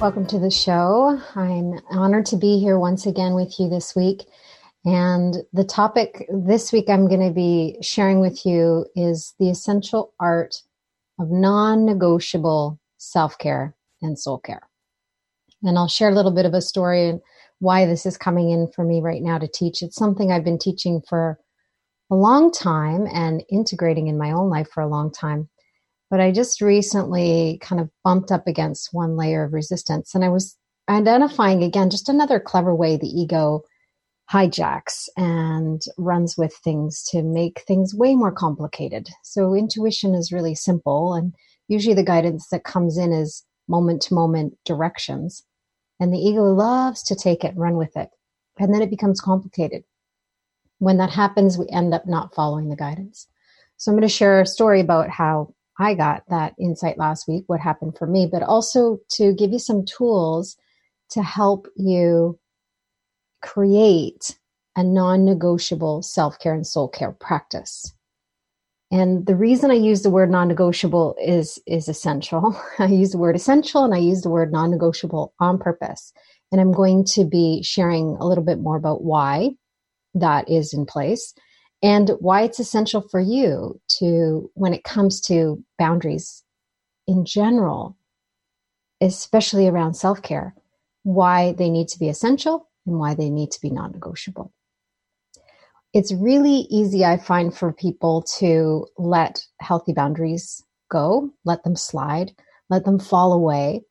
Welcome to the show. I'm honored to be here once again with you this week. And the topic this week I'm going to be sharing with you is the essential art of non negotiable self care and soul care. And I'll share a little bit of a story and why this is coming in for me right now to teach. It's something I've been teaching for a long time and integrating in my own life for a long time. But I just recently kind of bumped up against one layer of resistance. And I was identifying again just another clever way the ego hijacks and runs with things to make things way more complicated. So intuition is really simple. And usually the guidance that comes in is moment to moment directions. And the ego loves to take it run with it. And then it becomes complicated. When that happens, we end up not following the guidance. So I'm going to share a story about how I got that insight last week, what happened for me, but also to give you some tools to help you create a non negotiable self care and soul care practice. And the reason I use the word non-negotiable is is essential. I use the word essential and I use the word non-negotiable on purpose. And I'm going to be sharing a little bit more about why that is in place and why it's essential for you to when it comes to boundaries in general, especially around self-care, why they need to be essential and why they need to be non-negotiable it's really easy, I find, for people to let healthy boundaries go, let them slide, let them fall away.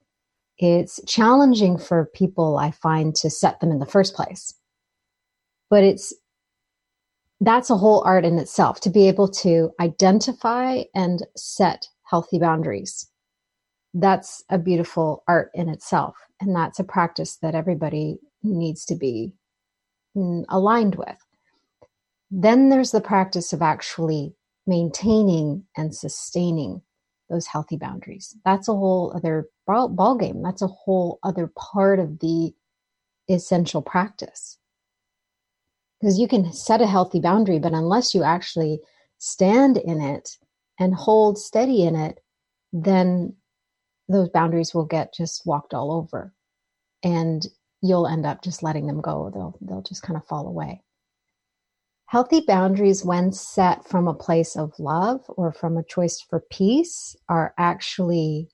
It's challenging for people, I find, to set them in the first place. But it's that's a whole art in itself to be able to identify and set healthy boundaries. That's a beautiful art in itself. And that's a practice that everybody needs to be mm, aligned with. Then there's the practice of actually maintaining and sustaining those healthy boundaries. That's a whole other ball, ball game. That's a whole other part of the essential practice. Because you can set a healthy boundary, but unless you actually stand in it and hold steady in it, then those boundaries will get just walked all over. And you'll end up just letting them go. They'll they'll just kind of fall away. Healthy boundaries, when set from a place of love or from a choice for peace, are actually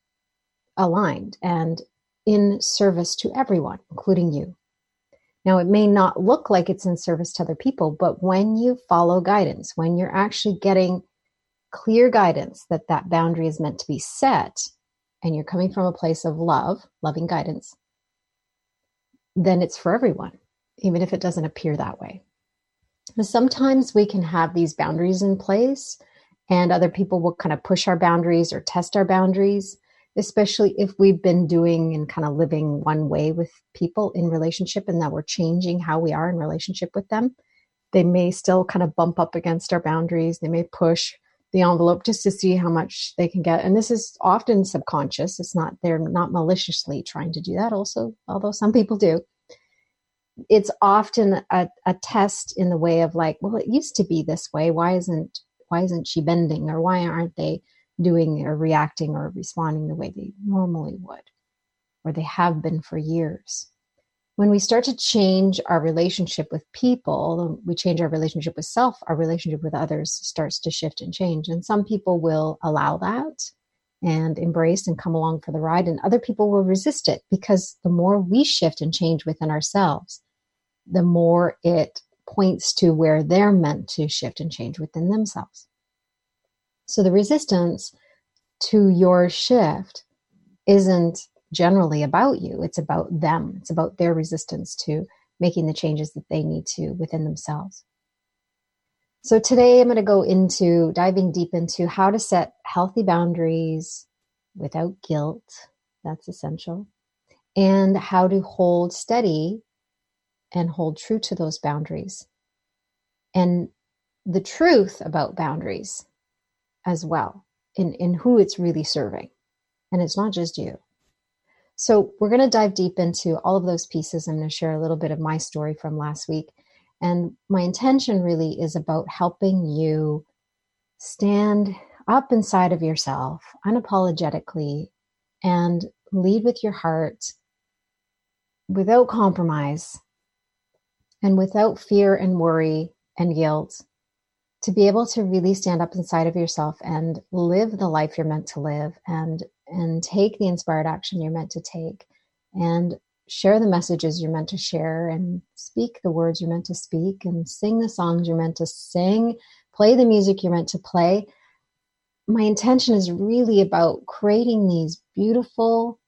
aligned and in service to everyone, including you. Now, it may not look like it's in service to other people, but when you follow guidance, when you're actually getting clear guidance that that boundary is meant to be set, and you're coming from a place of love, loving guidance, then it's for everyone, even if it doesn't appear that way. Sometimes we can have these boundaries in place and other people will kind of push our boundaries or test our boundaries especially if we've been doing and kind of living one way with people in relationship and that we're changing how we are in relationship with them they may still kind of bump up against our boundaries. They may push the envelope just to see how much they can get. And this is often subconscious. It's not they're not maliciously trying to do that also although some people do. It's often a, a test in the way of like, well, it used to be this way. Why isn't why isn't she bending, or why aren't they doing or reacting or responding the way they normally would, or they have been for years? When we start to change our relationship with people, we change our relationship with self, our relationship with others starts to shift and change. And some people will allow that and embrace and come along for the ride, and other people will resist it because the more we shift and change within ourselves, the more it points to where they're meant to shift and change within themselves. So the resistance to your shift isn't generally about you, it's about them. It's about their resistance to making the changes that they need to within themselves. So today I'm going to go into diving deep into how to set healthy boundaries without guilt. That's essential. And how to hold steady and hold true to those boundaries. And the truth about boundaries as well, in, in who it's really serving. And it's not just you. So, we're going to dive deep into all of those pieces. I'm going to share a little bit of my story from last week. And my intention really is about helping you stand up inside of yourself unapologetically and lead with your heart without compromise and without fear and worry and guilt to be able to really stand up inside of yourself and live the life you're meant to live and and take the inspired action you're meant to take and share the messages you're meant to share and speak the words you're meant to speak and sing the songs you're meant to sing play the music you're meant to play. My intention is really about creating these beautiful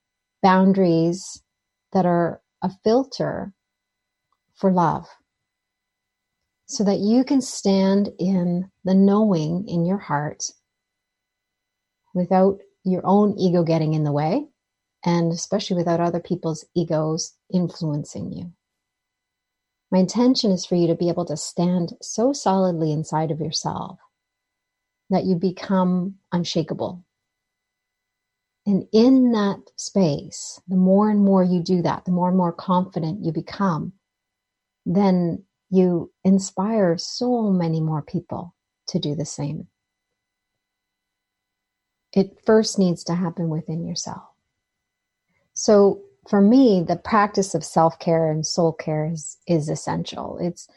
boundaries that are a filter for love so that you can stand in the knowing in your heart without your own ego getting in the way and especially without other people's egos influencing you. My intention is for you to be able to stand so solidly inside of yourself that you become unshakable. And in that space, the more and more you do that, the more and more confident you become, then you inspire so many more people to do the same. It first needs to happen within yourself. So for me, the practice of self care and soul care is, is essential. It's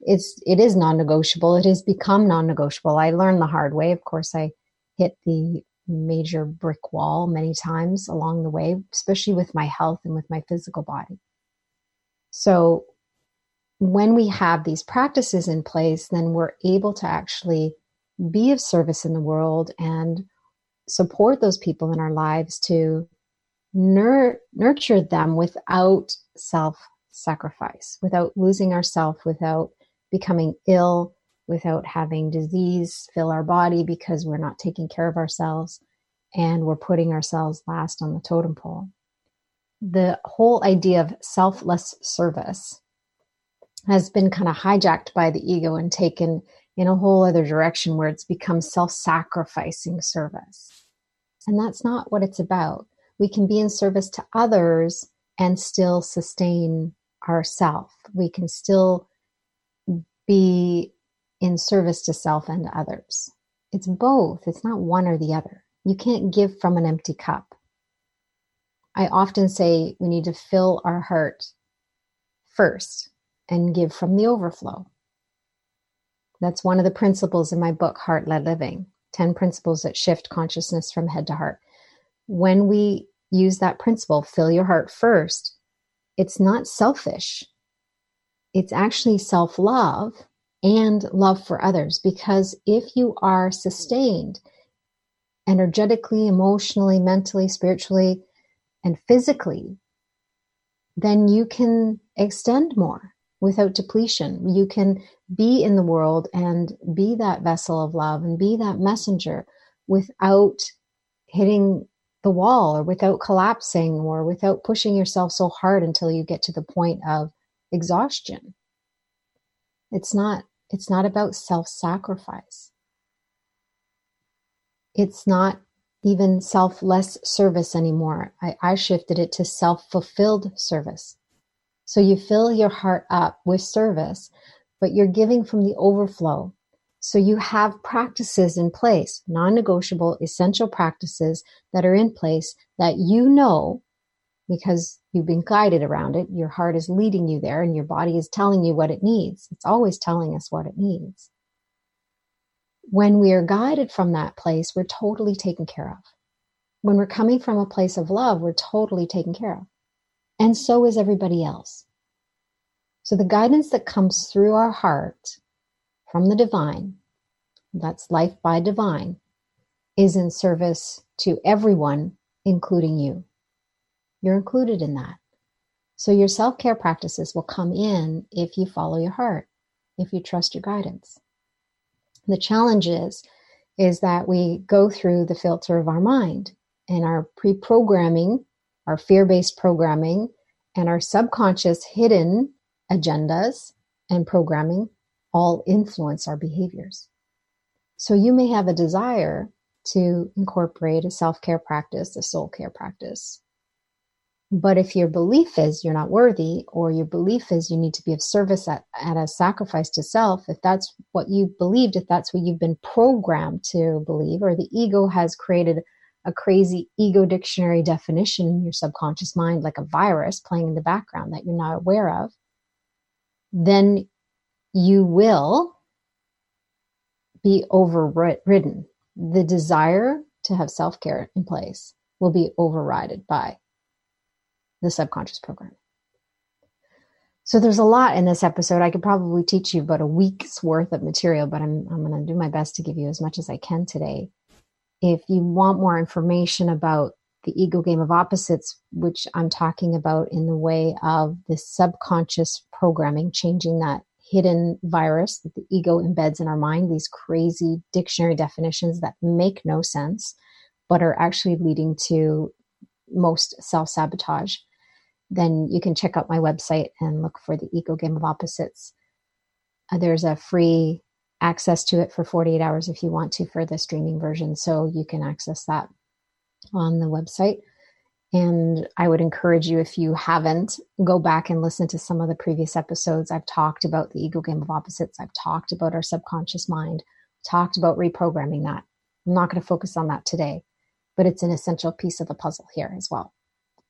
it's it is non-negotiable. It has become non-negotiable. I learned the hard way. Of course, I hit the major brick wall many times along the way, especially with my health and with my physical body. So when we have these practices in place, then we're able to actually be of service in the world and support those people in our lives to nur- nurture them without self sacrifice, without losing ourselves, without becoming ill, without having disease fill our body because we're not taking care of ourselves and we're putting ourselves last on the totem pole. The whole idea of selfless service has been kind of hijacked by the ego and taken in a whole other direction where it's become self sacrificing service. And that's not what it's about. We can be in service to others and still sustain ourself. We can still be in service to self and others. It's both, it's not one or the other. You can't give from an empty cup. I often say we need to fill our heart first and give from the overflow. That's one of the principles in my book, Heart Led Living 10 Principles that Shift Consciousness from Head to Heart. When we use that principle, fill your heart first, it's not selfish. It's actually self love and love for others. Because if you are sustained energetically, emotionally, mentally, spiritually, and physically, then you can extend more without depletion. You can be in the world and be that vessel of love and be that messenger without hitting the wall or without collapsing or without pushing yourself so hard until you get to the point of exhaustion. It's not it's not about self-sacrifice. It's not even selfless service anymore. I, I shifted it to self-fulfilled service. So you fill your heart up with service, but you're giving from the overflow. So you have practices in place, non negotiable, essential practices that are in place that you know because you've been guided around it. Your heart is leading you there and your body is telling you what it needs. It's always telling us what it needs. When we are guided from that place, we're totally taken care of. When we're coming from a place of love, we're totally taken care of and so is everybody else. So the guidance that comes through our heart from the divine, that's life by divine, is in service to everyone, including you. You're included in that. So your self care practices will come in if you follow your heart, if you trust your guidance. The challenge is, is that we go through the filter of our mind and our pre programming, our fear based programming, and our subconscious hidden agendas and programming all influence our behaviors. So you may have a desire to incorporate a self care practice, a soul care practice. But if your belief is you're not worthy, or your belief is you need to be of service at, at a sacrifice to self, if that's what you believed, if that's what you've been programmed to believe, or the ego has created a crazy ego dictionary definition in your subconscious mind, like a virus playing in the background that you're not aware of, then you will be overridden. The desire to have self care in place will be overridden by the subconscious program. So there's a lot in this episode. I could probably teach you about a week's worth of material, but I'm, I'm going to do my best to give you as much as I can today. If you want more information about the ego game of opposites, which I'm talking about in the way of the subconscious programming, changing that hidden virus that the ego embeds in our mind, these crazy dictionary definitions that make no sense, but are actually leading to most self sabotage, then you can check out my website and look for the ego game of opposites. Uh, there's a free access to it for 48 hours if you want to for the streaming version. So you can access that on the website. And I would encourage you, if you haven't, go back and listen to some of the previous episodes. I've talked about the ego game of opposites. I've talked about our subconscious mind, talked about reprogramming that. I'm not going to focus on that today, but it's an essential piece of the puzzle here as well.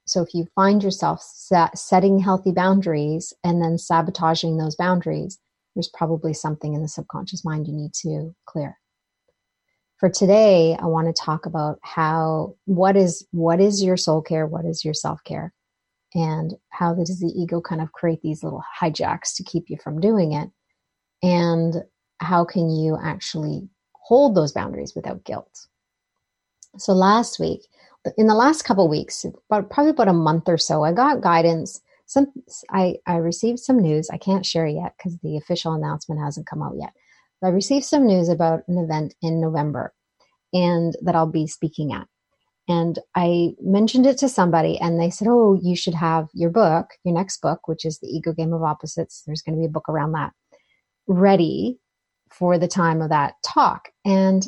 So if you find yourself set, setting healthy boundaries and then sabotaging those boundaries, there's probably something in the subconscious mind you need to clear. For today, I want to talk about how what is what is your soul care, what is your self-care, and how does the ego kind of create these little hijacks to keep you from doing it, and how can you actually hold those boundaries without guilt. So last week, in the last couple weeks, about probably about a month or so, I got guidance some I, I received some news. I can't share yet because the official announcement hasn't come out yet. But I received some news about an event in November and that I'll be speaking at. And I mentioned it to somebody and they said, Oh, you should have your book, your next book, which is The Ego Game of Opposites. There's going to be a book around that ready for the time of that talk. And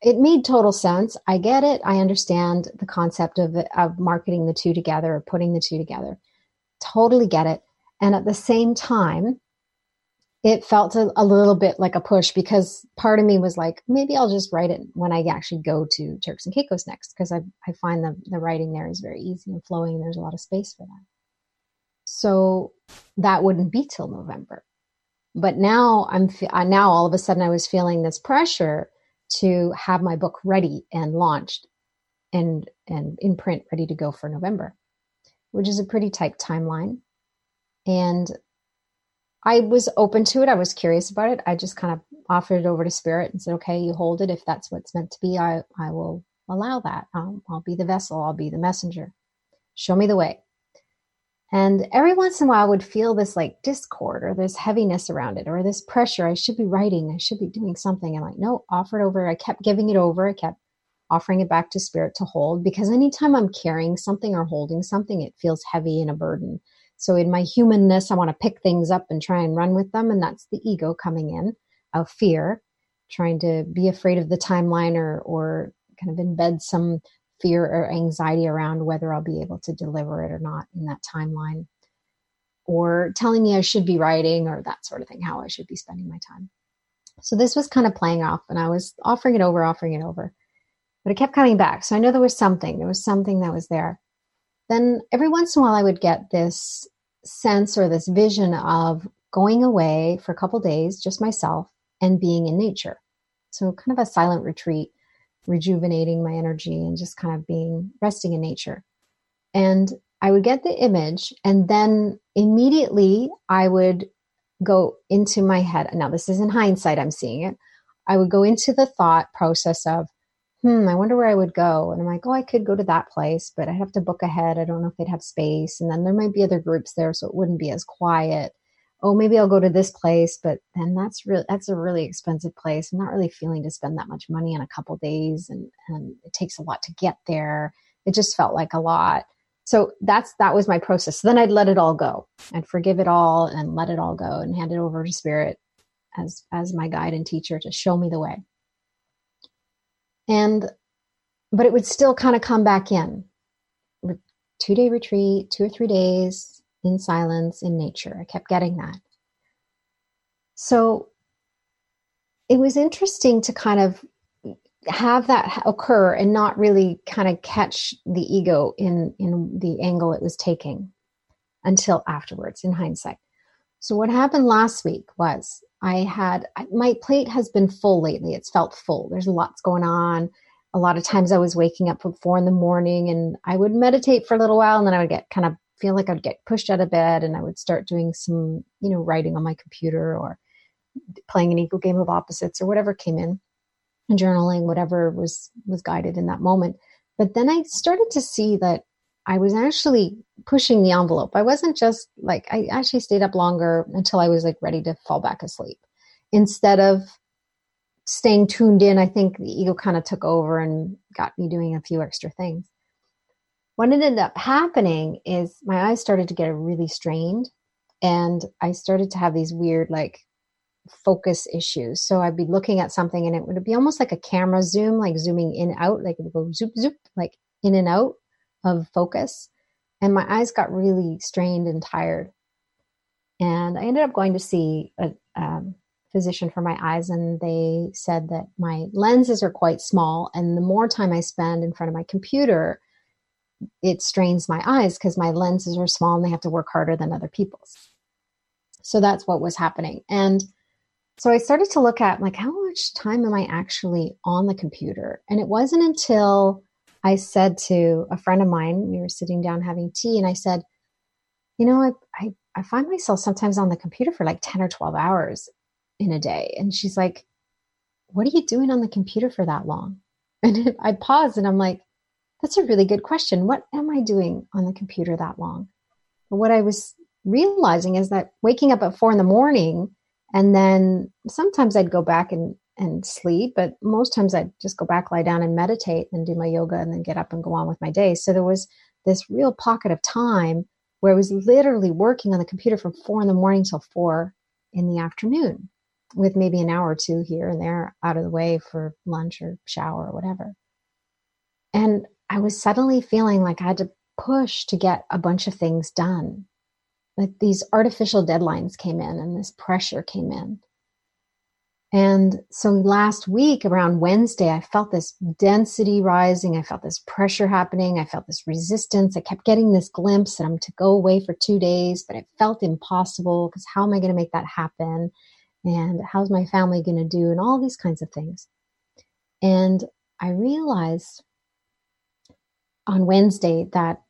it made total sense. I get it. I understand the concept of of marketing the two together or putting the two together. Totally get it. And at the same time, it felt a, a, little bit like a push because part of me was like, maybe I'll just write it when I actually go to Turks and Caicos next because I, I find the, the writing there is very easy and flowing and there's a lot of space for that. So that wouldn't be till November. But now I'm now all of a sudden I was feeling this pressure to have my book ready and launched and and in print ready to go for November, which is a pretty tight timeline. And I was open to it. I was curious about it. I just kind of offered it over to Spirit and said, "Okay, you hold it. If that's what's meant to be, I I will allow that. Um, I'll be the vessel. I'll be the messenger. Show me the way." And every once in a while, I would feel this like discord or this heaviness around it or this pressure. I should be writing. I should be doing something. I'm like, no, offer it over. I kept giving it over. I kept offering it back to spirit to hold because anytime I'm carrying something or holding something, it feels heavy and a burden. So in my humanness, I want to pick things up and try and run with them. And that's the ego coming in of fear, trying to be afraid of the timeline or, or kind of embed some fear or anxiety around whether I'll be able to deliver it or not in that timeline, or telling me I should be writing or that sort of thing, how I should be spending my time. So this was kind of playing off, and I was offering it over, offering it over, but it kept coming back. So I know there was something, there was something that was there. Then every once in a while, I would get this sense or this vision of going away for a couple days, just myself, and being in nature. So kind of a silent retreat rejuvenating my energy and just kind of being resting in nature. And I would get the image, and then immediately I would go into my head. Now, this is in hindsight, I'm seeing it. I would go into the thought process of, hmm, I wonder where I would go. And I'm like, oh, I could go to that place, but I'd have to book ahead. I don't know if they'd have space. And then there might be other groups there, so it wouldn't be as quiet. Oh, maybe I'll go to this place, but then that's really that's a really expensive place. I'm not really feeling to spend that much money in a couple days, and and it takes a lot to get there. It just felt like a lot. So that's that was my process. So then I'd let it all go. I'd forgive it all and let it all go and hand it over to spirit as as my guide and teacher to show me the way. And but it would still kind of come back in. Two day retreat, two or three days, in silence, in nature. I kept getting that. So it was interesting to kind of have that occur and not really kind of catch the ego in in the angle it was taking until afterwards in hindsight so what happened last week was i had my plate has been full lately it's felt full there's lots going on a lot of times i was waking up at four in the morning and i would meditate for a little while and then i would get kind of feel like I'd get pushed out of bed and I would start doing some, you know, writing on my computer or playing an ego game of opposites or whatever came in, journaling, whatever was was guided in that moment. But then I started to see that I was actually pushing the envelope. I wasn't just like I actually stayed up longer until I was like ready to fall back asleep. Instead of staying tuned in, I think the ego kind of took over and got me doing a few extra things what ended up happening is my eyes started to get really strained and I started to have these weird like focus issues. So I'd be looking at something and it would be almost like a camera zoom, like zooming in out, like it would go zoop zoop, like in and out of focus. And my eyes got really strained and tired. And I ended up going to see a um, physician for my eyes, and they said that my lenses are quite small, and the more time I spend in front of my computer, it strains my eyes because my lenses are small and they have to work harder than other people's. So that's what was happening. And so I started to look at like how much time am I actually on the computer? And it wasn't until I said to a friend of mine, we were sitting down having tea, and I said, you know, I, I, I find myself sometimes on the computer for like 10 or 12 hours in a day. And she's like, what are you doing on the computer for that long? And I paused and I'm like, that's a really good question. What am I doing on the computer that long? But what I was realizing is that waking up at four in the morning and then sometimes I'd go back and, and sleep, but most times I'd just go back, lie down and meditate and do my yoga and then get up and go on with my day. So there was this real pocket of time where I was literally working on the computer from four in the morning till four in the afternoon with maybe an hour or two here and there out of the way for lunch or shower or whatever. And I was suddenly feeling like I had to push to get a bunch of things done. Like these artificial deadlines came in and this pressure came in. And so last week around Wednesday, I felt this density rising. I felt this pressure happening. I felt this resistance. I kept getting this glimpse that I'm to go away for two days, but it felt impossible because how am I going to make that happen? And how's my family going to do? And all these kinds of things. And I realized on Wednesday that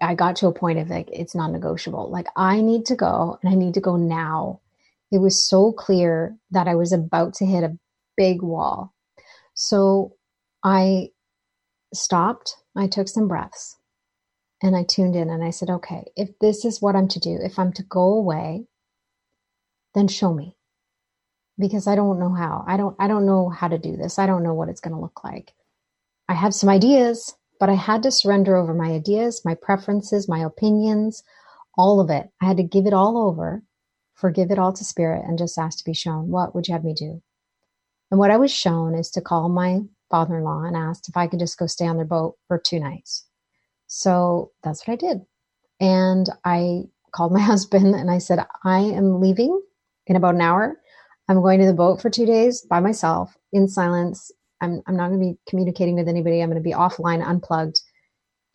I, got to a point of like, it's non negotiable. Like, I need to go and I need to go now. It was so clear that I was about to hit a big wall. So I stopped, I took some breaths, and I tuned in and I said, okay, if this is what I'm to do, if I'm to go away, then show me. Because I don't know how. I don't I don't know how to do this. I don't know what it's going to look like. I have some ideas, but I had to surrender over my ideas, my preferences, my opinions, all of it. I had to give it all over, forgive it all to spirit, and just ask to be shown what would you have me do? And what I was shown is to call my father in law and asked if I could just go stay on their boat for two nights. So that's what I did. And I called my husband and I said, I am leaving in about an hour. I'm going to the boat for two days by myself in silence I'm, I'm not going to be communicating with anybody. I'm going to be offline, unplugged.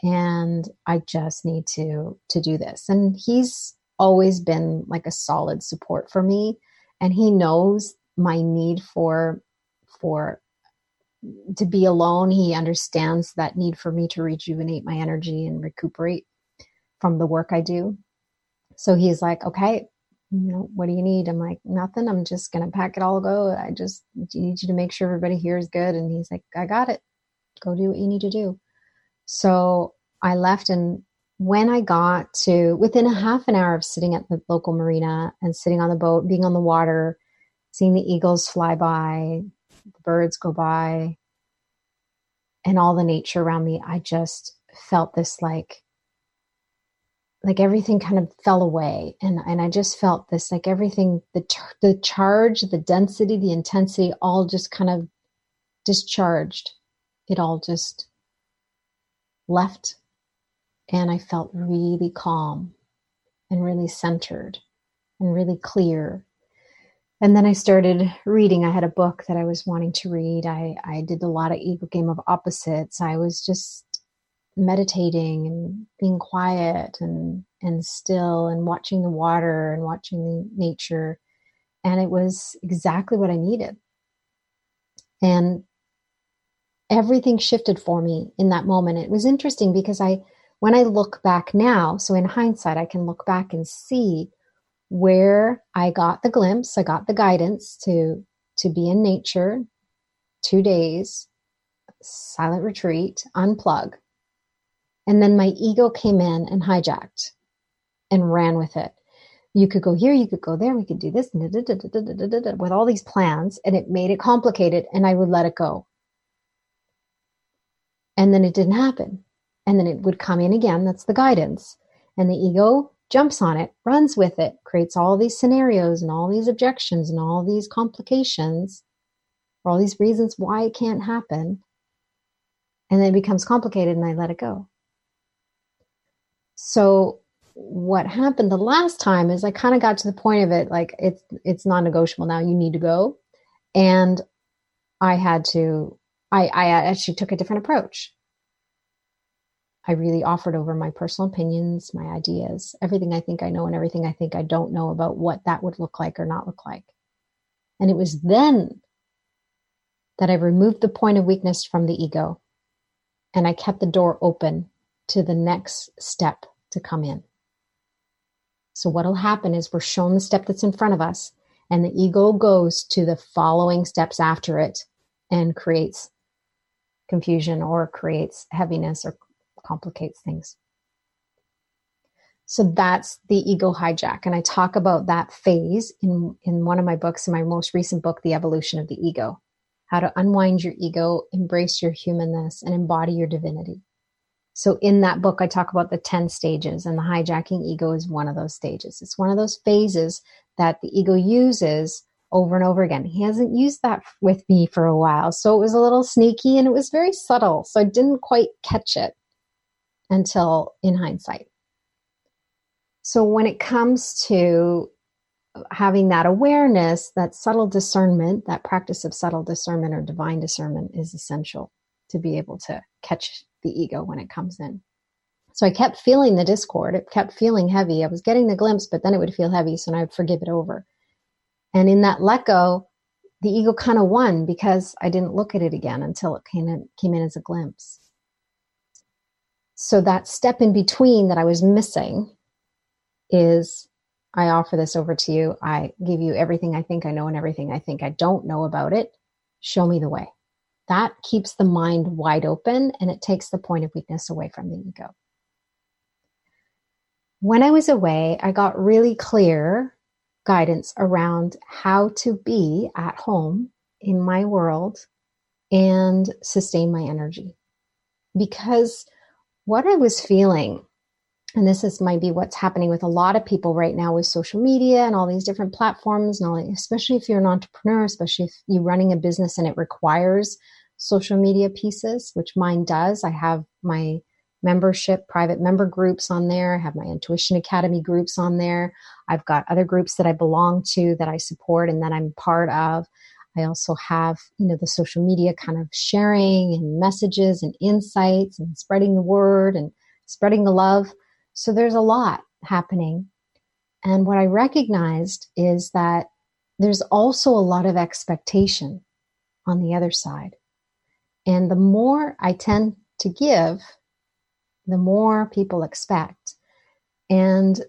And I just need to, to do this. And he's always been like a solid support for me. And he knows my need for, for to be alone. He understands that need for me to rejuvenate my energy and recuperate from the work I do. So he's like, okay, you know, what do you need? I'm like, nothing. I'm just going to pack it all go. I just need you to make sure everybody here is good. And he's like, I got it. Go do what you need to do. So I left and when I got to within a half an hour of sitting at the local marina and sitting on the boat, being on the water, seeing the eagles fly by, the birds go by, and all the nature around me, I just felt this like like everything kind of fell away and and I just felt this like everything the the charge the density the intensity all just kind of discharged it all just left and I felt really calm and really centered and really clear and then I started reading. I had a book that I was wanting to read. I, I did a lot of ego game of opposites. I was just meditating and being quiet and and still and watching the water and watching the nature. And it was exactly what i needed. And everything shifted for me in that moment. It was interesting because i when i look back now so in hindsight i can look back and see where i got the glimpse i got the guidance to to be in nature 2 days silent retreat unplug and then my ego came in and hijacked and ran with it. You could go here, you could go there, we could do this with all these plans, and it made it complicated, and I would let it go. And then it didn't happen. And then it would come in again. That's the guidance. And the ego jumps on it, runs with it, creates all these scenarios and all these objections and all these complications, or all these reasons why it can't happen. And then it becomes complicated, and I let it go. So what happened the last time is I kind of got to the point of it like it's it's non-negotiable now you need to go and I had to I I actually took a different approach. I really offered over my personal opinions, my ideas, everything I think I know and everything I think I don't know about what that would look like or not look like. And it was then that I removed the point of weakness from the ego and I kept the door open to the next step to come in. So what'll happen is we're shown the step that's in front of us and the ego goes to the following steps after it and creates confusion or creates heaviness or complicates things. So that's the ego hijack. And I talk about that phase in, in one of my books, in my most recent book, The Evolution of the Ego How to Unwind Your Ego, Embrace Your Humanness, and Embody Your Divinity. So in that book, I talk about the 10 stages, and the hijacking ego is one of those stages. It's one of those phases that the ego uses over and over again. He hasn't used that with me for a while. So it was a little sneaky and it was very subtle. So I didn't quite catch it until in hindsight. So when it comes to having that awareness, that subtle discernment, that practice of subtle discernment or divine discernment is essential to be able to catch the ego when it comes in. So I kept feeling the discord. It kept feeling heavy. I was getting the glimpse, but then it would feel heavy. So I would forgive it over. And in that let go, the ego kind of won because I didn't look at it again until it came in, came in as a glimpse. So that step in between that I was missing is I offer this over to you. I give you everything I think I know and everything I think I don't know about it. Show me the way that keeps the mind wide open and it takes the point of weakness away from the ego. When I was away, I got really clear guidance around how to be at home in my world and sustain my energy. Because what I was feeling, and this is might be what's happening with a lot of people right now with social media and all these different platforms, and all, especially if you're an entrepreneur, especially if you're running a business and it requires social media pieces, which mine does. I have my membership, private member groups on there. I have my Intuition Academy groups on there. I've got other groups that I belong to that I support and that I'm part of. I also have, you know, the social media kind of sharing and messages and insights and spreading the word and spreading the love. So there's a lot happening. And what I recognized is that there's also a lot of expectation on the other side. And the more I tend to give, the more people expect. And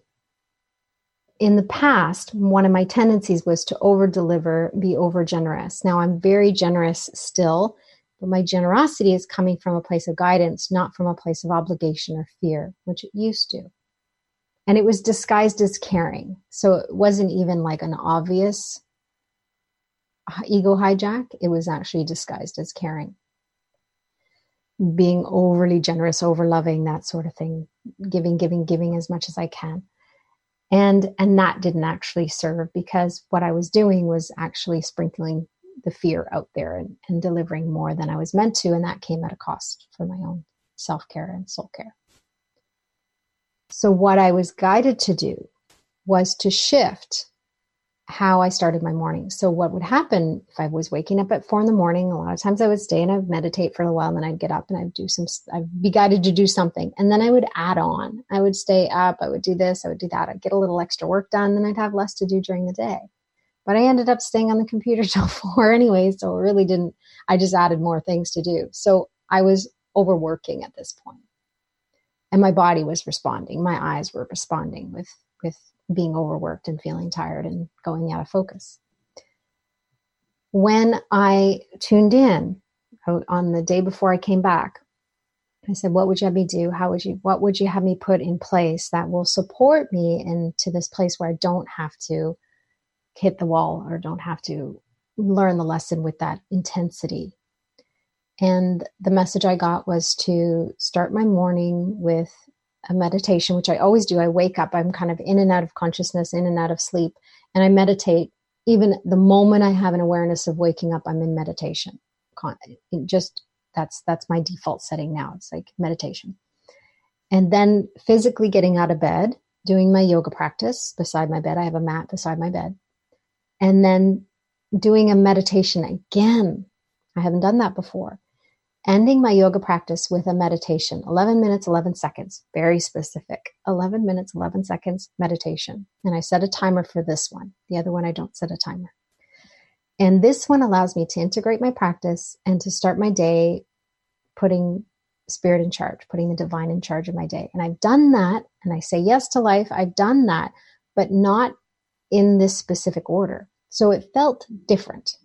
in the past, one of my tendencies was to over deliver, be over generous. Now I'm very generous still, But my generosity is coming from a place of guidance, not from a place of obligation or fear, which it used to. And it was disguised as caring. So it wasn't even like an obvious ego hijack, it was actually disguised as caring. Being overly generous, over loving, that sort of thing, giving, giving, giving as much as I can. And and that didn't actually serve because what I was doing was actually sprinkling the fear out there and, and delivering more than I was meant to, and that came at a cost for my own self-care and soul care. So what I was guided to do was to shift how I started my morning. So what would happen if I was waking up at four in the morning? A lot of times I would stay and I'd meditate for a while, and then I'd get up and I'd do some. I'd be guided to do something, and then I would add on. I would stay up. I would do this. I would do that. I'd get a little extra work done, then I'd have less to do during the day. But I ended up staying on the computer till four anyway, so it really didn't. I just added more things to do. So I was overworking at this point, and my body was responding. My eyes were responding with with being overworked and feeling tired and going out of focus. When I tuned in on the day before I came back, I said, "What would you have me do? How would you? What would you have me put in place that will support me into this place where I don't have to hit the wall or don't have to learn the lesson with that intensity?" And the message I got was to start my morning with a meditation, which I always do. I wake up, I'm kind of in and out of consciousness, in and out of sleep, and I meditate. Even the moment I have an awareness of waking up, I'm in meditation. Just that's that's my default setting now. It's like meditation, and then physically getting out of bed, doing my yoga practice beside my bed. I have a mat beside my bed, and then doing a meditation again. I haven't done that before. Ending my yoga practice with a meditation. 11 minutes 11 seconds. Very specific. 11 minutes 11 seconds meditation. And i set a timer for this one. The other one i don't set a timer. And this one allows me to integrate my practice and to start my day putting spirit in charge putting the divine in charge of my day. And i've done that. And i say yes to life. I've done that but not in this specific order so it felt different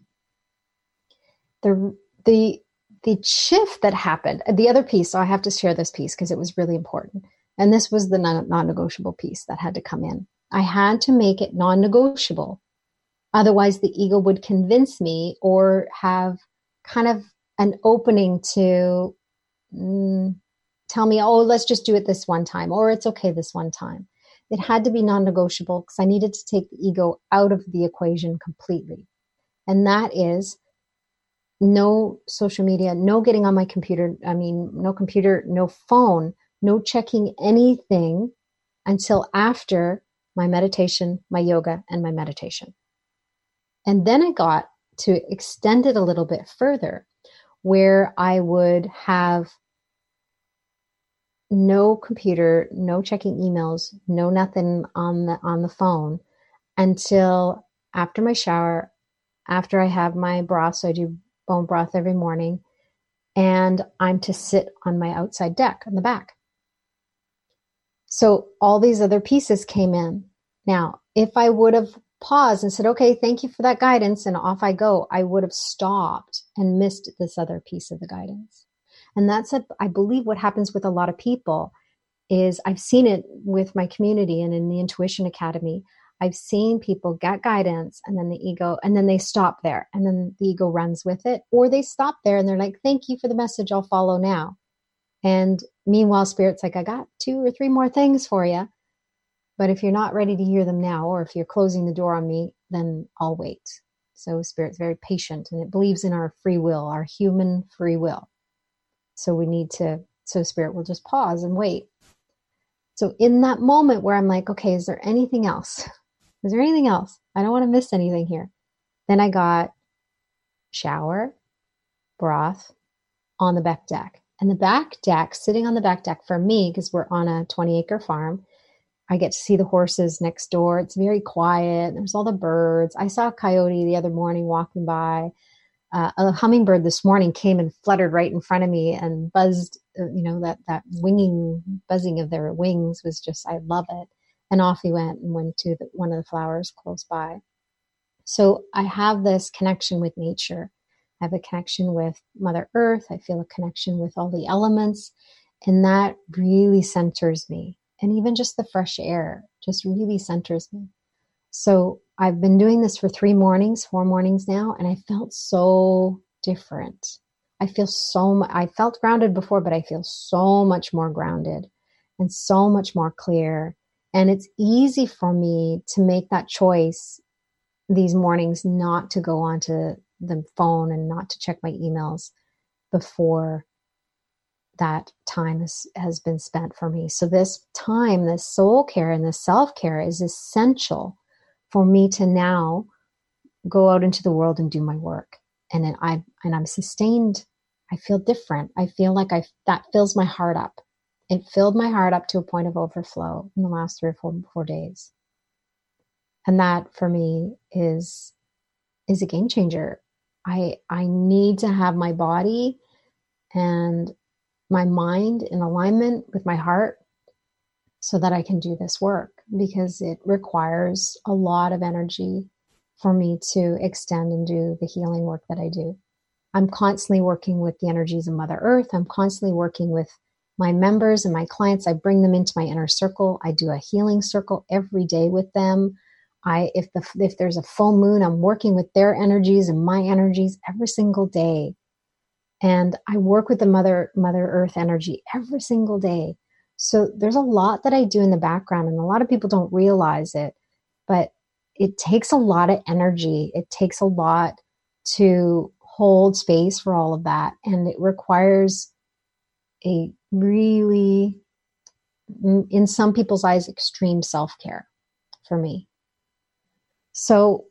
the the the shift that happened, the other piece, so I have to share this piece because it was really important. And this was the non negotiable piece that had to come in. I had to make it non negotiable. Otherwise, the ego would convince me or have kind of an opening to mm, tell me, oh, let's just do it this one time, or it's okay this one time. It had to be non negotiable because I needed to take the ego out of the equation completely. And that is no social media, no getting on my computer. I mean, no computer, no phone, no checking anything until after my meditation, my yoga, and my meditation. And then I got to extend it a little bit further where I would have no computer, no checking emails, no nothing on the on the phone until after my shower, after I have my broth. So I do bone broth every morning, and I'm to sit on my outside deck on the back. So all these other pieces came in. Now, if I would have paused and said, okay, thank you for that guidance, and off I go, I would have stopped and missed this other piece of the guidance. And that's, a, I believe, what happens with a lot of people is I've seen it with my community and in the Intuition Academy. I've seen people get guidance and then the ego, and then they stop there and then the ego runs with it, or they stop there and they're like, thank you for the message, I'll follow now. And meanwhile, spirit's like, I got two or three more things for you. But if you're not ready to hear them now, or if you're closing the door on me, then I'll wait. So spirit's very patient and it believes in our free will, our human free will. So we need to, so spirit will just pause and wait. So in that moment where I'm like, okay, is there anything else? Is there anything else? I don't want to miss anything here. Then I got shower, broth on the back deck. And the back deck, sitting on the back deck for me, because we're on a 20 acre farm, I get to see the horses next door. It's very quiet. There's all the birds. I saw a coyote the other morning walking by. Uh, a hummingbird this morning came and fluttered right in front of me and buzzed. Uh, you know that that winging buzzing of their wings was just I love it. And off he went and went to the, one of the flowers close by. So I have this connection with nature I have a connection with Mother Earth. I feel a connection with all the elements. And that really centers me. And even just the fresh air just really centers me. So I've been doing this for three mornings, four mornings now, and I felt so different. I feel so, much, I felt grounded before, but I feel so much more grounded and so much more clear. And it's easy for me to make that choice these mornings not to go onto the phone and not to check my emails before that time has, has been spent for me. So this time, this soul care and this self care is essential for me to now go out into the world and do my work. And then I and I'm sustained. I feel different. I feel like I that fills my heart up. It filled my heart up to a point of overflow in the last three or four, four days. And that for me is is a game changer. I I need to have my body and my mind in alignment with my heart so that I can do this work because it requires a lot of energy for me to extend and do the healing work that I do. I'm constantly working with the energies of Mother Earth. I'm constantly working with my members and my clients. I bring them into my inner circle. I do a healing circle every day with them. I if the if there's a full moon, I'm working with their energies and my energies every single day. And I work with the mother mother earth energy every single day. So there's a lot that I do in the background and a lot of people don't realize it, but it takes a lot of energy. It takes a lot to hold space for all of that and it requires a really in some people's eyes extreme self-care for me so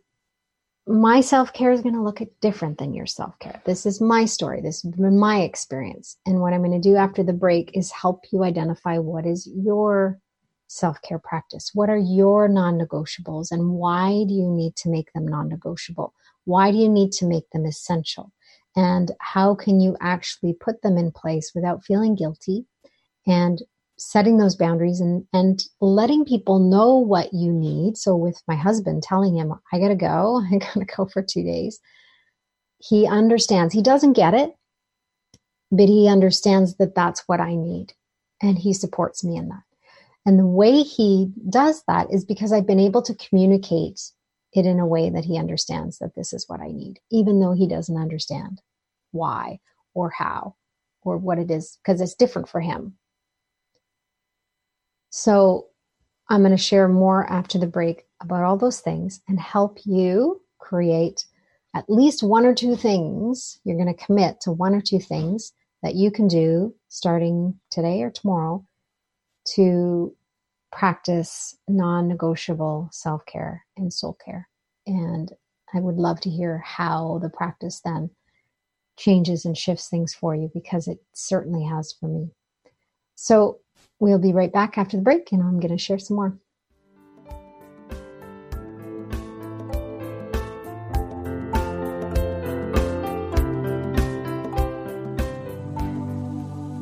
my self care is going to look different than your self care. This is my story. This has been my experience. And what I'm going to do after the break is help you identify what is your self care practice. What are your non negotiables and why do you need to make them non negotiable? Why do you need to make them essential? And how can you actually put them in place without feeling guilty and setting those boundaries and, and letting people know what you need. So with my husband telling him, I gotta go, I gotta go for two days. He understands. He doesn't get it, but he understands that that's what I need. And he supports me in that. And the way he does that is because I've been able to communicate it in a way that he understands that this is what I need, even though he doesn't understand why or how or what it is, because it's different for him. So I'm going to share more after the break about all those things and help you create at least one or two things. You're going to commit to one or two things that you can do starting today or tomorrow to practice non negotiable self care and soul care. And I would love to hear how the practice then changes and shifts things for you because it certainly has for me. So We'll be right back after the break, and I'm going to share some more.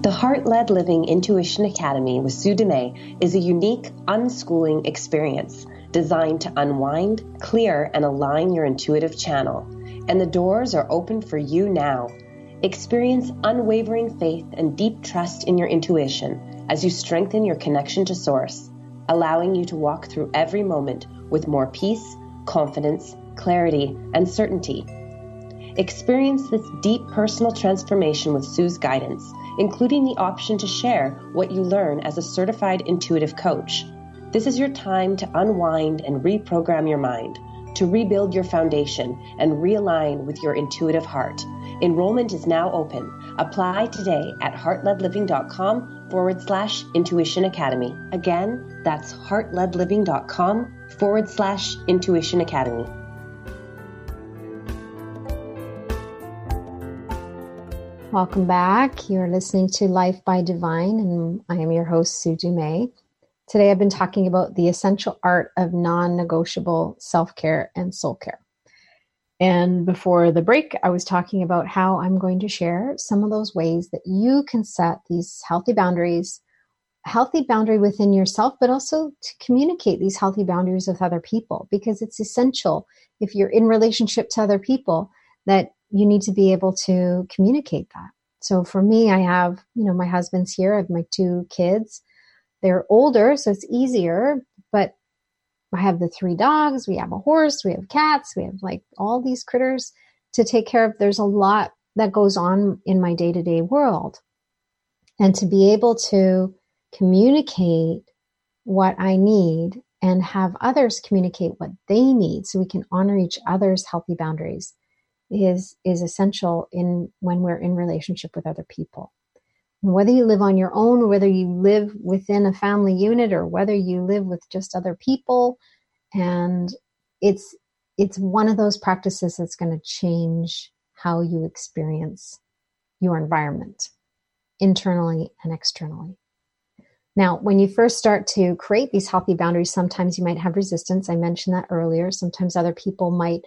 The Heart Led Living Intuition Academy with Sue Dumais is a unique unschooling experience designed to unwind, clear, and align your intuitive channel. And the doors are open for you now. Experience unwavering faith and deep trust in your intuition as you strengthen your connection to Source, allowing you to walk through every moment with more peace, confidence, clarity, and certainty. Experience this deep personal transformation with Sue's guidance, including the option to share what you learn as a certified intuitive coach. This is your time to unwind and reprogram your mind, to rebuild your foundation and realign with your intuitive heart. Enrollment is now open. Apply today at heartledliving.com forward slash intuition academy. Again, that's heartledliving.com forward slash intuition academy. Welcome back. You're listening to Life by Divine, and I am your host, Sue Dumais. Today I've been talking about the essential art of non negotiable self care and soul care. And before the break, I was talking about how I'm going to share some of those ways that you can set these healthy boundaries, healthy boundary within yourself, but also to communicate these healthy boundaries with other people because it's essential if you're in relationship to other people that you need to be able to communicate that. So for me, I have, you know, my husband's here. I have my two kids. They're older, so it's easier, I have the three dogs, we have a horse, we have cats, we have like all these critters to take care of. There's a lot that goes on in my day to day world. And to be able to communicate what I need and have others communicate what they need so we can honor each other's healthy boundaries is is essential in when we're in relationship with other people whether you live on your own whether you live within a family unit or whether you live with just other people. And it's it's one of those practices that's going to change how you experience your environment internally and externally. Now when you first start to create these healthy boundaries sometimes you might have resistance. I mentioned that earlier. Sometimes other people might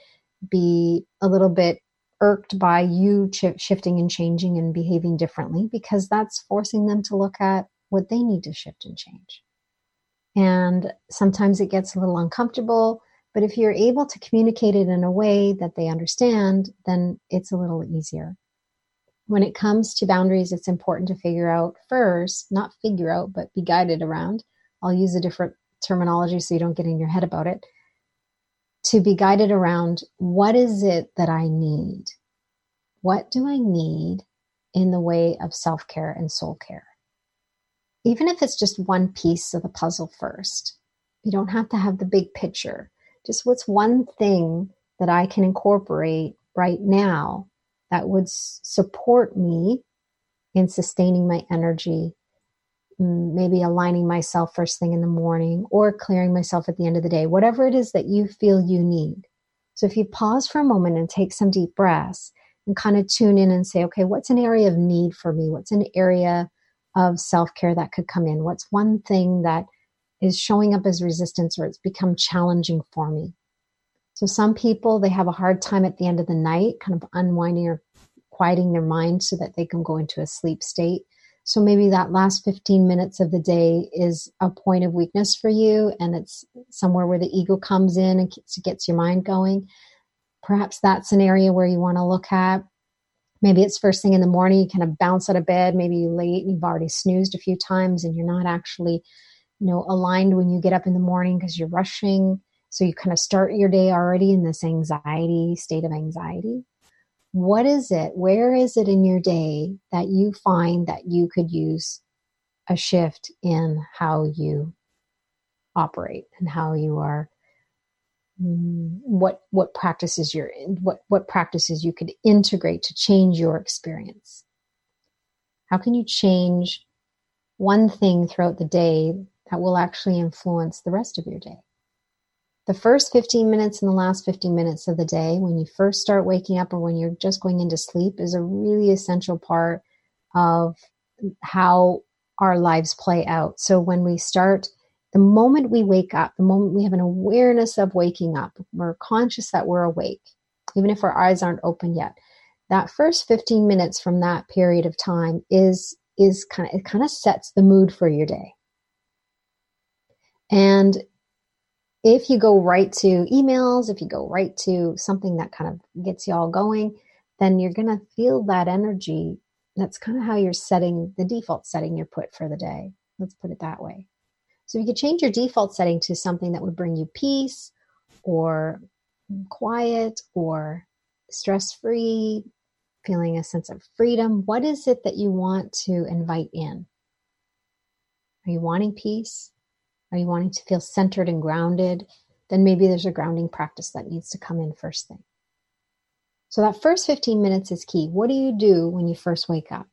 be a little bit irked by you ch- shifting and changing and behaving differently because that's forcing them to look at what they need to shift and change. And sometimes it gets a little uncomfortable, but if you're able to communicate it in a way that they understand, then it's a little easier. When it comes to boundaries, it's important to figure out first, not figure out, but be guided around. I'll use a different terminology so you don't get in your head about it to be guided around what is it that I need? What do I need in the way of self care and soul care? Even if it's just one piece of the puzzle first, you don't have to have the big picture. Just what's one thing that I can incorporate right now that would support me in sustaining my energy Mm, maybe aligning myself first thing in the morning or clearing myself at the end of the day, whatever it is that you feel you need. So if you pause for a moment and take some deep breaths and kind of tune in and say, okay, what's an area of need for me? What's an area of self care that could come in? What's one thing that is showing up as resistance or it's become challenging for me? So some people, they have a hard time at the end of the night, kind of unwinding or quieting their mind so that they can go into a sleep state. So maybe that last 15 minutes of the day is a point of weakness for you, and it's somewhere where the ego comes in and gets your mind going. Perhaps that's an area where you want to look at. Maybe it's first thing in the morning, you kind of bounce out of bed, maybe you late and you've already snoozed a few times and you're not actually, you know, aligned when you get up in the morning because you're rushing. So you kind of start your day already in this anxiety, state of anxiety what is it? Where is it in your day that you find that you could use a shift in how you operate and how you are mm, what what practices you're in what what practices you could integrate to change your experience how can you change one thing throughout the day that will actually influence the rest of your day the first 15 minutes and the last 15 minutes of the day, when you first start waking up or when you're just going into sleep, is a really essential part of how our lives play out. So when we start, the moment we wake up, the moment we have an awareness of waking up, we're conscious that we're awake, even if our eyes aren't open yet. That first 15 minutes from that period of time is is kind of it kind of sets the mood for your day. And if you go right to emails, if you go right to something that kind of gets you all going, then you're going to feel that energy. That's kind of how you're setting the default setting you're put for the day. Let's put it that way. So you could change your default setting to something that would bring you peace or quiet or stress free, feeling a sense of freedom. What is it that you want to invite in? Are you wanting peace? Are you wanting to feel centered and grounded? Then maybe there's a grounding practice that needs to come in first thing. So that first 15 minutes is key. What do you do when you first wake up?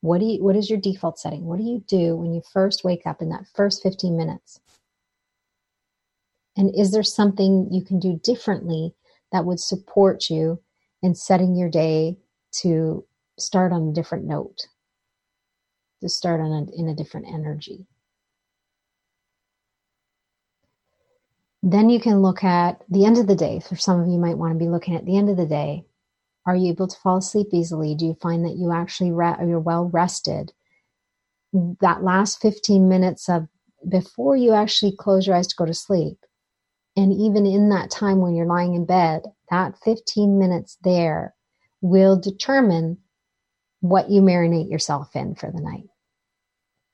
What do you what is your default setting? What do you do when you first wake up in that first 15 minutes? And is there something you can do differently that would support you in setting your day to start on a different note, to start on a, in a different energy? Then you can look at the end of the day. For some of you might want to be looking at the end of the day. Are you able to fall asleep easily? Do you find that you actually re- you're well rested? That last 15 minutes of before you actually close your eyes to go to sleep, and even in that time when you're lying in bed, that 15 minutes there will determine what you marinate yourself in for the night.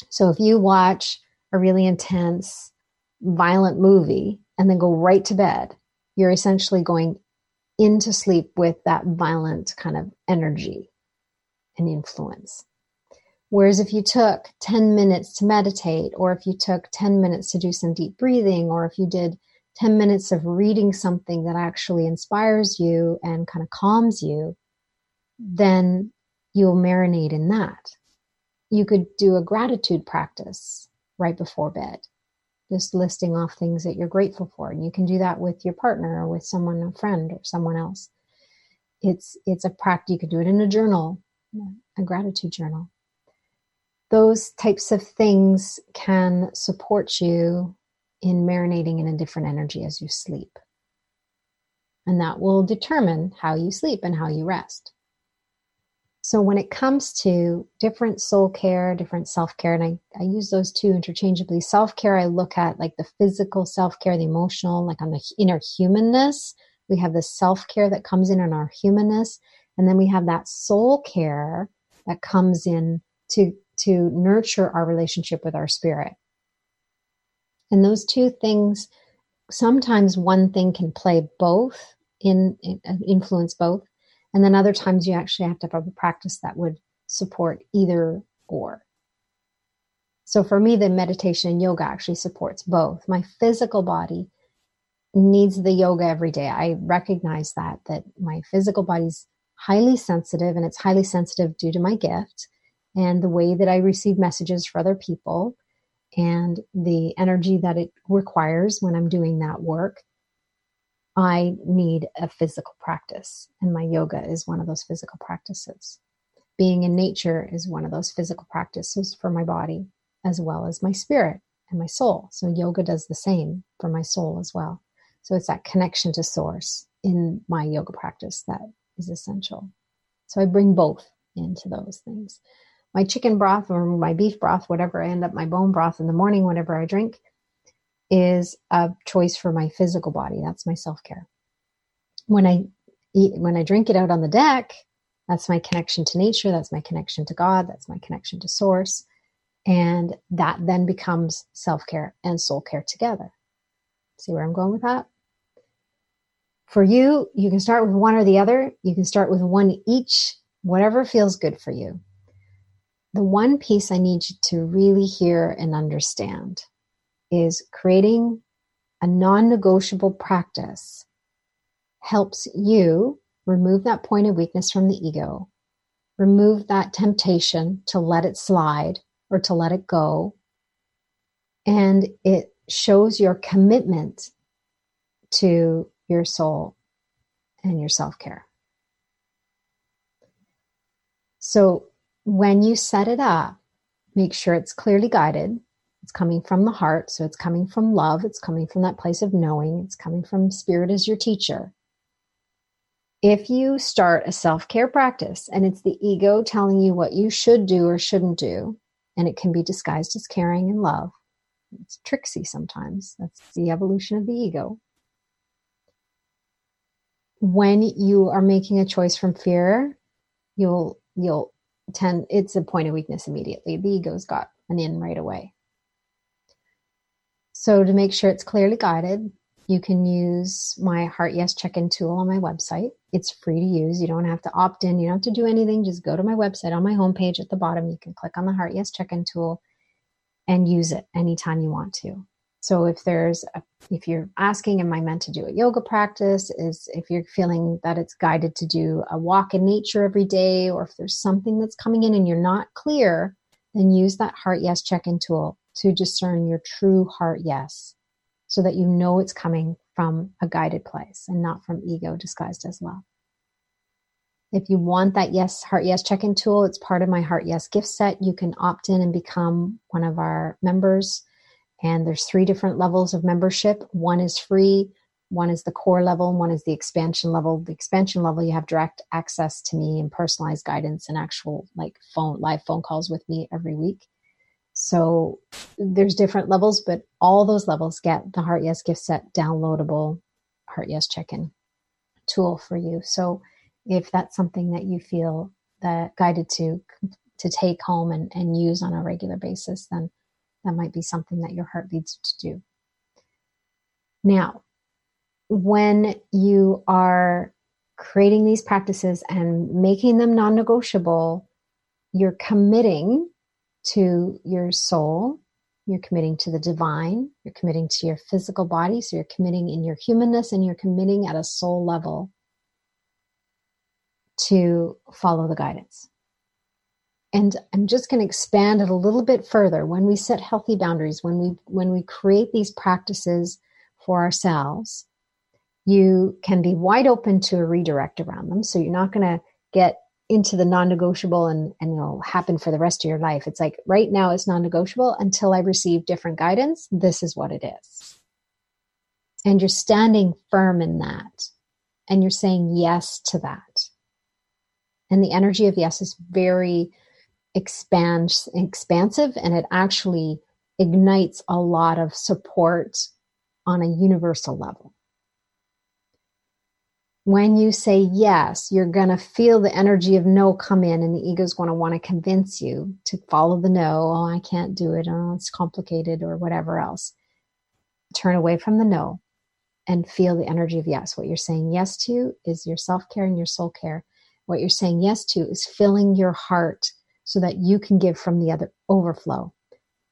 So if you watch a really intense, violent movie and then go right to bed, you're essentially going into sleep with that violent kind of energy and influence. Whereas if you took 10 minutes to meditate, or if you took 10 minutes to do some deep breathing, or if you did 10 minutes of reading something that actually inspires you and kind of calms you, then you'll marinate in that. You could do a gratitude practice right before bed, just listing off things that you're grateful for. And you can do that with your partner or with someone, a friend or someone else. It's, it's a practice. You could do it in a journal, a gratitude journal. Those types of things can support you in marinating in a different energy as you sleep. And that will determine how you sleep and how you rest. So when it comes to different soul care, different self care, and I, I use those two interchangeably. Self care, I look at like the physical self care, the emotional, like on the inner humanness. We have the self care that comes in on our humanness. And then we have that soul care that comes in to, to nurture our relationship with our spirit. And those two things, sometimes one thing can play both in, in uh, influence both and then other times you actually have to have a practice that would support either or. So for me, the meditation and yoga actually supports both. My physical body needs the yoga every day. I recognize that, that my physical body's highly sensitive and it's highly sensitive due to my gift and the way that I receive messages for other people and the energy that it requires when I'm doing that work I need a physical practice, and my yoga is one of those physical practices. Being in nature is one of those physical practices for my body, as well as my spirit and my soul. So, yoga does the same for my soul as well. So, it's that connection to source in my yoga practice that is essential. So, I bring both into those things. My chicken broth or my beef broth, whatever I end up, my bone broth in the morning, whatever I drink, is a choice for my physical body. That's my self care. When I eat, when I drink it out on the deck, that's my connection to nature. That's my connection to God. That's my connection to source. And that then becomes self care and soul care together. See where I'm going with that? For you, you can start with one or the other. You can start with one each, whatever feels good for you. The one piece I need you to really hear and understand is creating a non negotiable practice helps you remove that point of weakness from the ego, remove that temptation to let it slide or to let it go. And it shows your commitment to your soul and your self care. So when you set it up, make sure it's clearly guided. It's coming from the heart. So it's coming from love. It's coming from that place of knowing. It's coming from spirit as your teacher. If you start a self care practice and it's the ego telling you what you should do or shouldn't do, and it can be disguised as caring and love, it's tricksy sometimes. That's the evolution of the ego. When you are making a choice from fear, you'll you'll tend it's a point of weakness immediately. The ego's got an in right away. So to make sure it's clearly guided, you can use my Heart Yes check-in tool on my website. It's free to use. You don't have to opt in. You don't have to do anything. Just go to my website on my homepage at the bottom. You can click on the Heart Yes check-in tool and use it anytime you want to. So if there's a, if you're asking, am I meant to do a yoga practice? Is if you're feeling that it's guided to do a walk in nature every day, or if there's something that's coming in and you're not clear, then use that Heart Yes check-in tool to discern your true heart yes so that you know it's coming from a guided place and not from ego disguised as love. If you want that yes, heart yes check in tool, it's part of my heart yes gift set. You can opt in and become one of our members. And there's three different levels of membership. One is free, one is the core level, one is the expansion level. The expansion level, you have direct access to me and personalized guidance and actual like phone live phone calls with me every week. So there's different levels, but all those levels get the Heart Yes gift set downloadable Heart Yes check-in tool for you. So if that's something that you feel that guided to to take home and, and use on a regular basis, then that might be something that your heart leads you to do. Now, when you are creating these practices and making them non negotiable, you're committing to your soul, you're committing to the divine, you're committing to your physical body, so you're committing in your humanness and you're committing at a soul level to follow the guidance. And I'm just going to expand it a little bit further. When we set healthy boundaries, when we when we create these practices for ourselves, you can be wide open to a redirect around them. So you're not going to get into the non-negotiable and, and it'll happen for the rest of your life. It's like right now it's non-negotiable until I receive different guidance. This is what it is. And you're standing firm in that. And you're saying yes to that. And the energy of yes is very expands expansive and it actually ignites a lot of support on a universal level when you say yes, you're going to feel the energy of no come in, and the ego is going to want to convince you to follow the no. Oh, I can't do it. Oh, it's complicated, or whatever else. Turn away from the no and feel the energy of yes. What you're saying yes to is your self care and your soul care. What you're saying yes to is filling your heart so that you can give from the other overflow.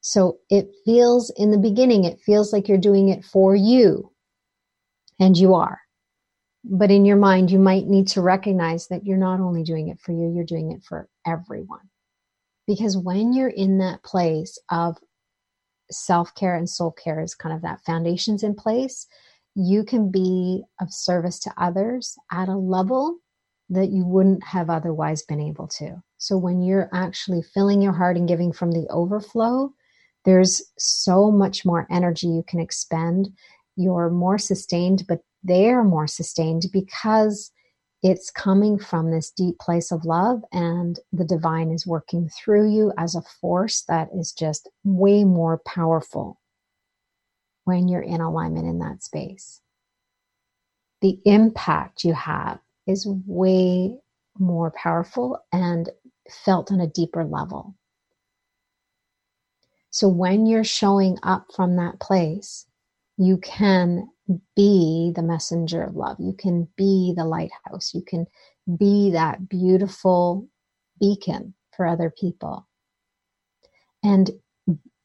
So it feels in the beginning, it feels like you're doing it for you, and you are but in your mind, you might need to recognize that you're not only doing it for you, you're doing it for everyone. Because when you're in that place of self care and soul care is kind of that foundations in place, you can be of service to others at a level that you wouldn't have otherwise been able to. So when you're actually filling your heart and giving from the overflow, there's so much more energy you can expend. You're more sustained, but they're more sustained because it's coming from this deep place of love and the divine is working through you as a force that is just way more powerful when you're in alignment in that space. The impact you have is way more powerful and felt on a deeper level. So when you're showing up from that place, you can be the messenger of love. You can be the lighthouse. You can be that beautiful beacon for other people. And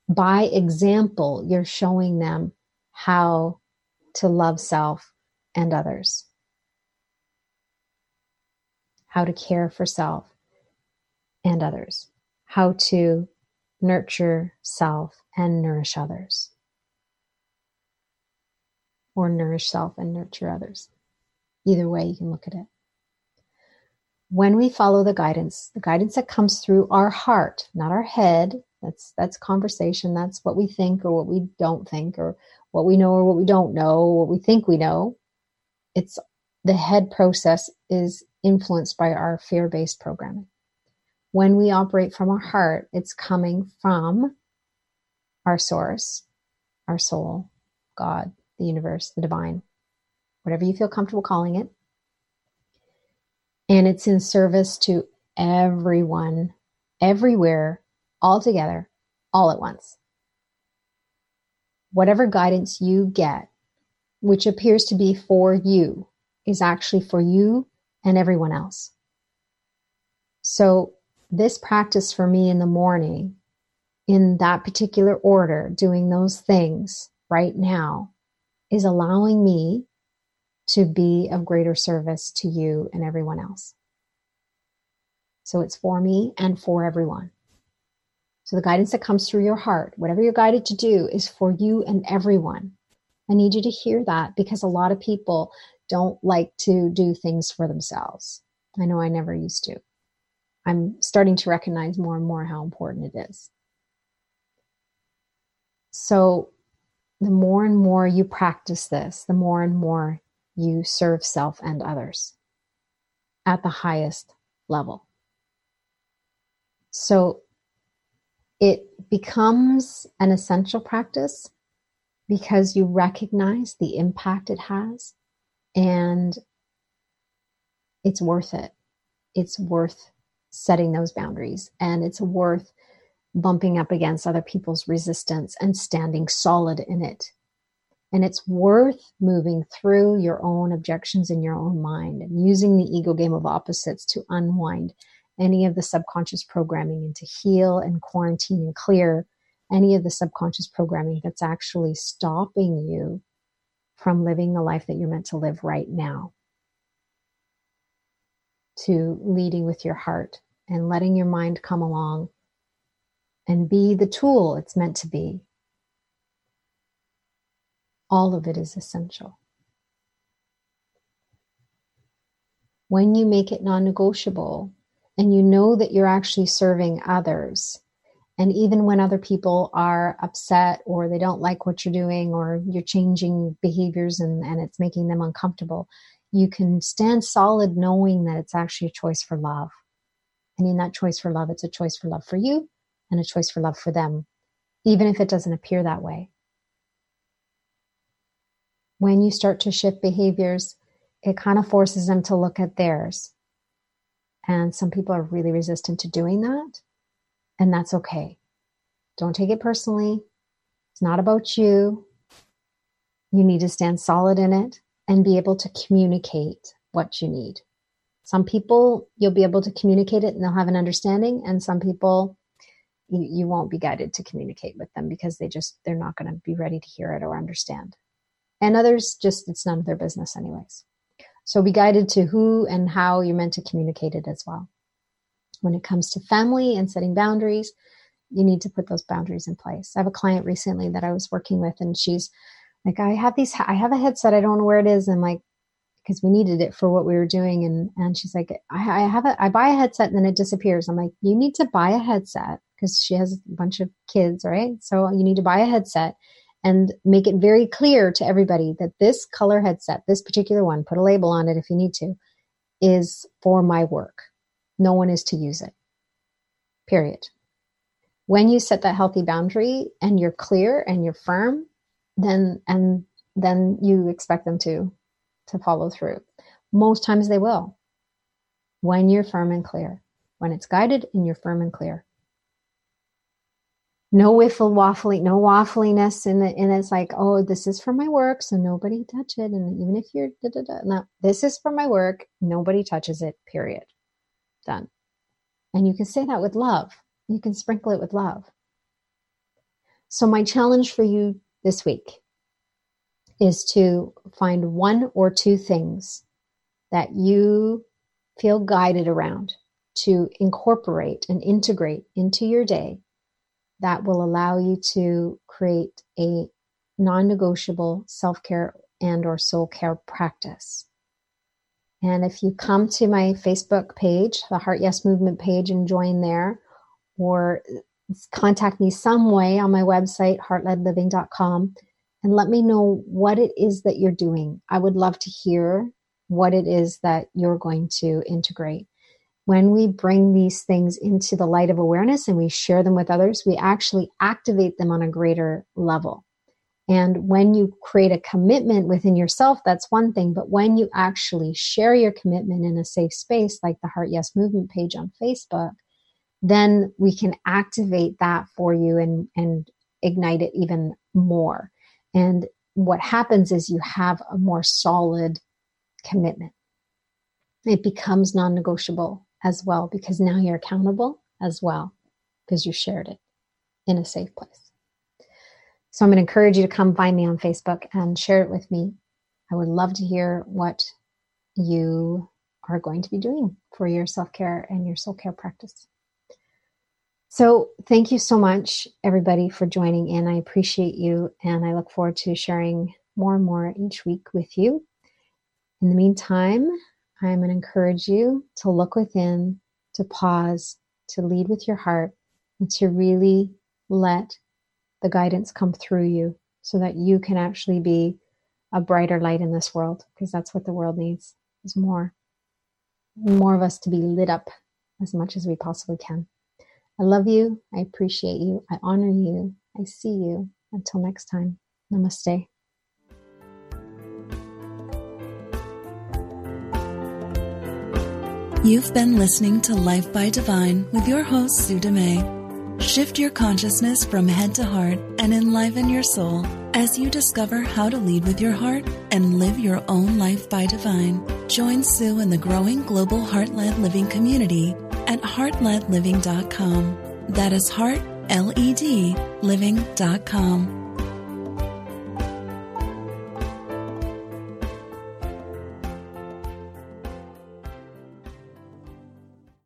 by example, you're showing them how to love self and others, how to care for self and others, how to nurture self and nourish others or nourish self and nurture others. Either way, you can look at it. When we follow the guidance, the guidance that comes through our heart, not our head, that's that's conversation, that's what we think or what we don't think or what we know or what we don't know, what we think we know. It's the head process is influenced by our fear-based programming. When we operate from our heart, it's coming from our source, our soul, God, the universe, the divine, whatever you feel comfortable calling it. And it's in service to everyone, everywhere, all together, all at once. Whatever guidance you get, which appears to be for you, is actually for you and everyone else. So, this practice for me in the morning, in that particular order, doing those things right now, is allowing me to be of greater service to you and everyone else. So it's for me and for everyone. So the guidance that comes through your heart, whatever you're guided to do, is for you and everyone. I need you to hear that because a lot of people don't like to do things for themselves. I know I never used to. I'm starting to recognize more and more how important it is. So the more and more you practice this, the more and more you serve self and others at the highest level. So it becomes an essential practice because you recognize the impact it has and it's worth it. It's worth setting those boundaries and it's worth bumping up against other people's resistance and standing solid in it. And it's worth moving through your own objections in your own mind and using the ego game of opposites to unwind any of the subconscious programming and to heal and quarantine and clear any of the subconscious programming that's actually stopping you from living the life that you're meant to live right now. To leading with your heart and letting your mind come along and be the tool it's meant to be. All of it is essential. When you make it non negotiable and you know that you're actually serving others, and even when other people are upset or they don't like what you're doing or you're changing behaviors and, and it's making them uncomfortable, you can stand solid knowing that it's actually a choice for love. And in that choice for love, it's a choice for love for you and a choice for love for them, even if it doesn't appear that way. When you start to shift behaviors, it kind of forces them to look at theirs. And some people are really resistant to doing that. And that's okay. Don't take it personally. It's not about you. You need to stand solid in it and be able to communicate what you need. Some people, you'll be able to communicate it and they'll have an understanding. And some people, you, you won't be guided to communicate with them because they just they're not going to be ready to hear it or understand. And others just it's none of their business anyways. So be guided to who and how you're meant to communicate it as well. When it comes to family and setting boundaries you need to put those boundaries in place. I have a client recently that i was working with and she's like i have these i have a headset. I don't know where it is. And like because we needed it for what we were doing and and she's like I, I have a i buy a headset and then it disappears i'm like you need to buy a headset because she has a bunch of kids, right? So you need to buy a headset and make it very clear to everybody that this color headset, this particular one, put a label on it if you need to, is for my work. No one is to use it. Period. When you set that healthy boundary and you're clear and you're firm, then and then you expect them to to follow through. Most times they will. When you're firm and clear. When it's guided and you're firm and clear no wiffle waffling, no waffliness, and and it's like, oh, this is for my work, so nobody touch it. And even if you're da da da, no, this is for my work, nobody touches it. Period. Done. And you can say that with love. You can sprinkle it with love. So my challenge for you this week is to find one or two things that you feel guided around to incorporate and integrate into your day that will allow you to create a non-negotiable self-care and or soul care practice. And if you come to my Facebook page, the Heart Yes Movement page, and join there, or contact me some way on my website, heartledliving.com, and let me know what it is that you're doing. I would love to hear what it is that you're going to integrate when we bring these things into the light of awareness and we share them with others, we actually activate them on a greater level. And when you create a commitment within yourself, that's one thing. But when you actually share your commitment in a safe space, like the Heart Yes Movement page on Facebook, then we can activate that for you and, and ignite it even more. And what happens is you have a more solid commitment. It becomes non negotiable as well because now you're accountable as well because you shared it in a safe place. So I'm going to encourage you to come find me on Facebook and share it with me. I would love to hear what you are going to be doing for your self care and your soul care practice. So, thank you so much, everybody, for joining in. I appreciate you, and I look forward to sharing more and more each week with you. In the meantime, I'm going to encourage you to look within, to pause, to lead with your heart, and to really let the guidance come through you so that you can actually be a brighter light in this world because that's what the world needs is more more of us to be lit up as much as we possibly can. I love you. I appreciate you. I honor you. I see you. Until next time, namaste. You've been listening to Life by Divine with your host, Sue Dumais. Shift your consciousness from head to heart and enliven your soul as you discover how to lead with your heart and live your own life by divine. Join Sue in the growing global heart led living community at heartledliving.com. That is heart, L E D, living.com.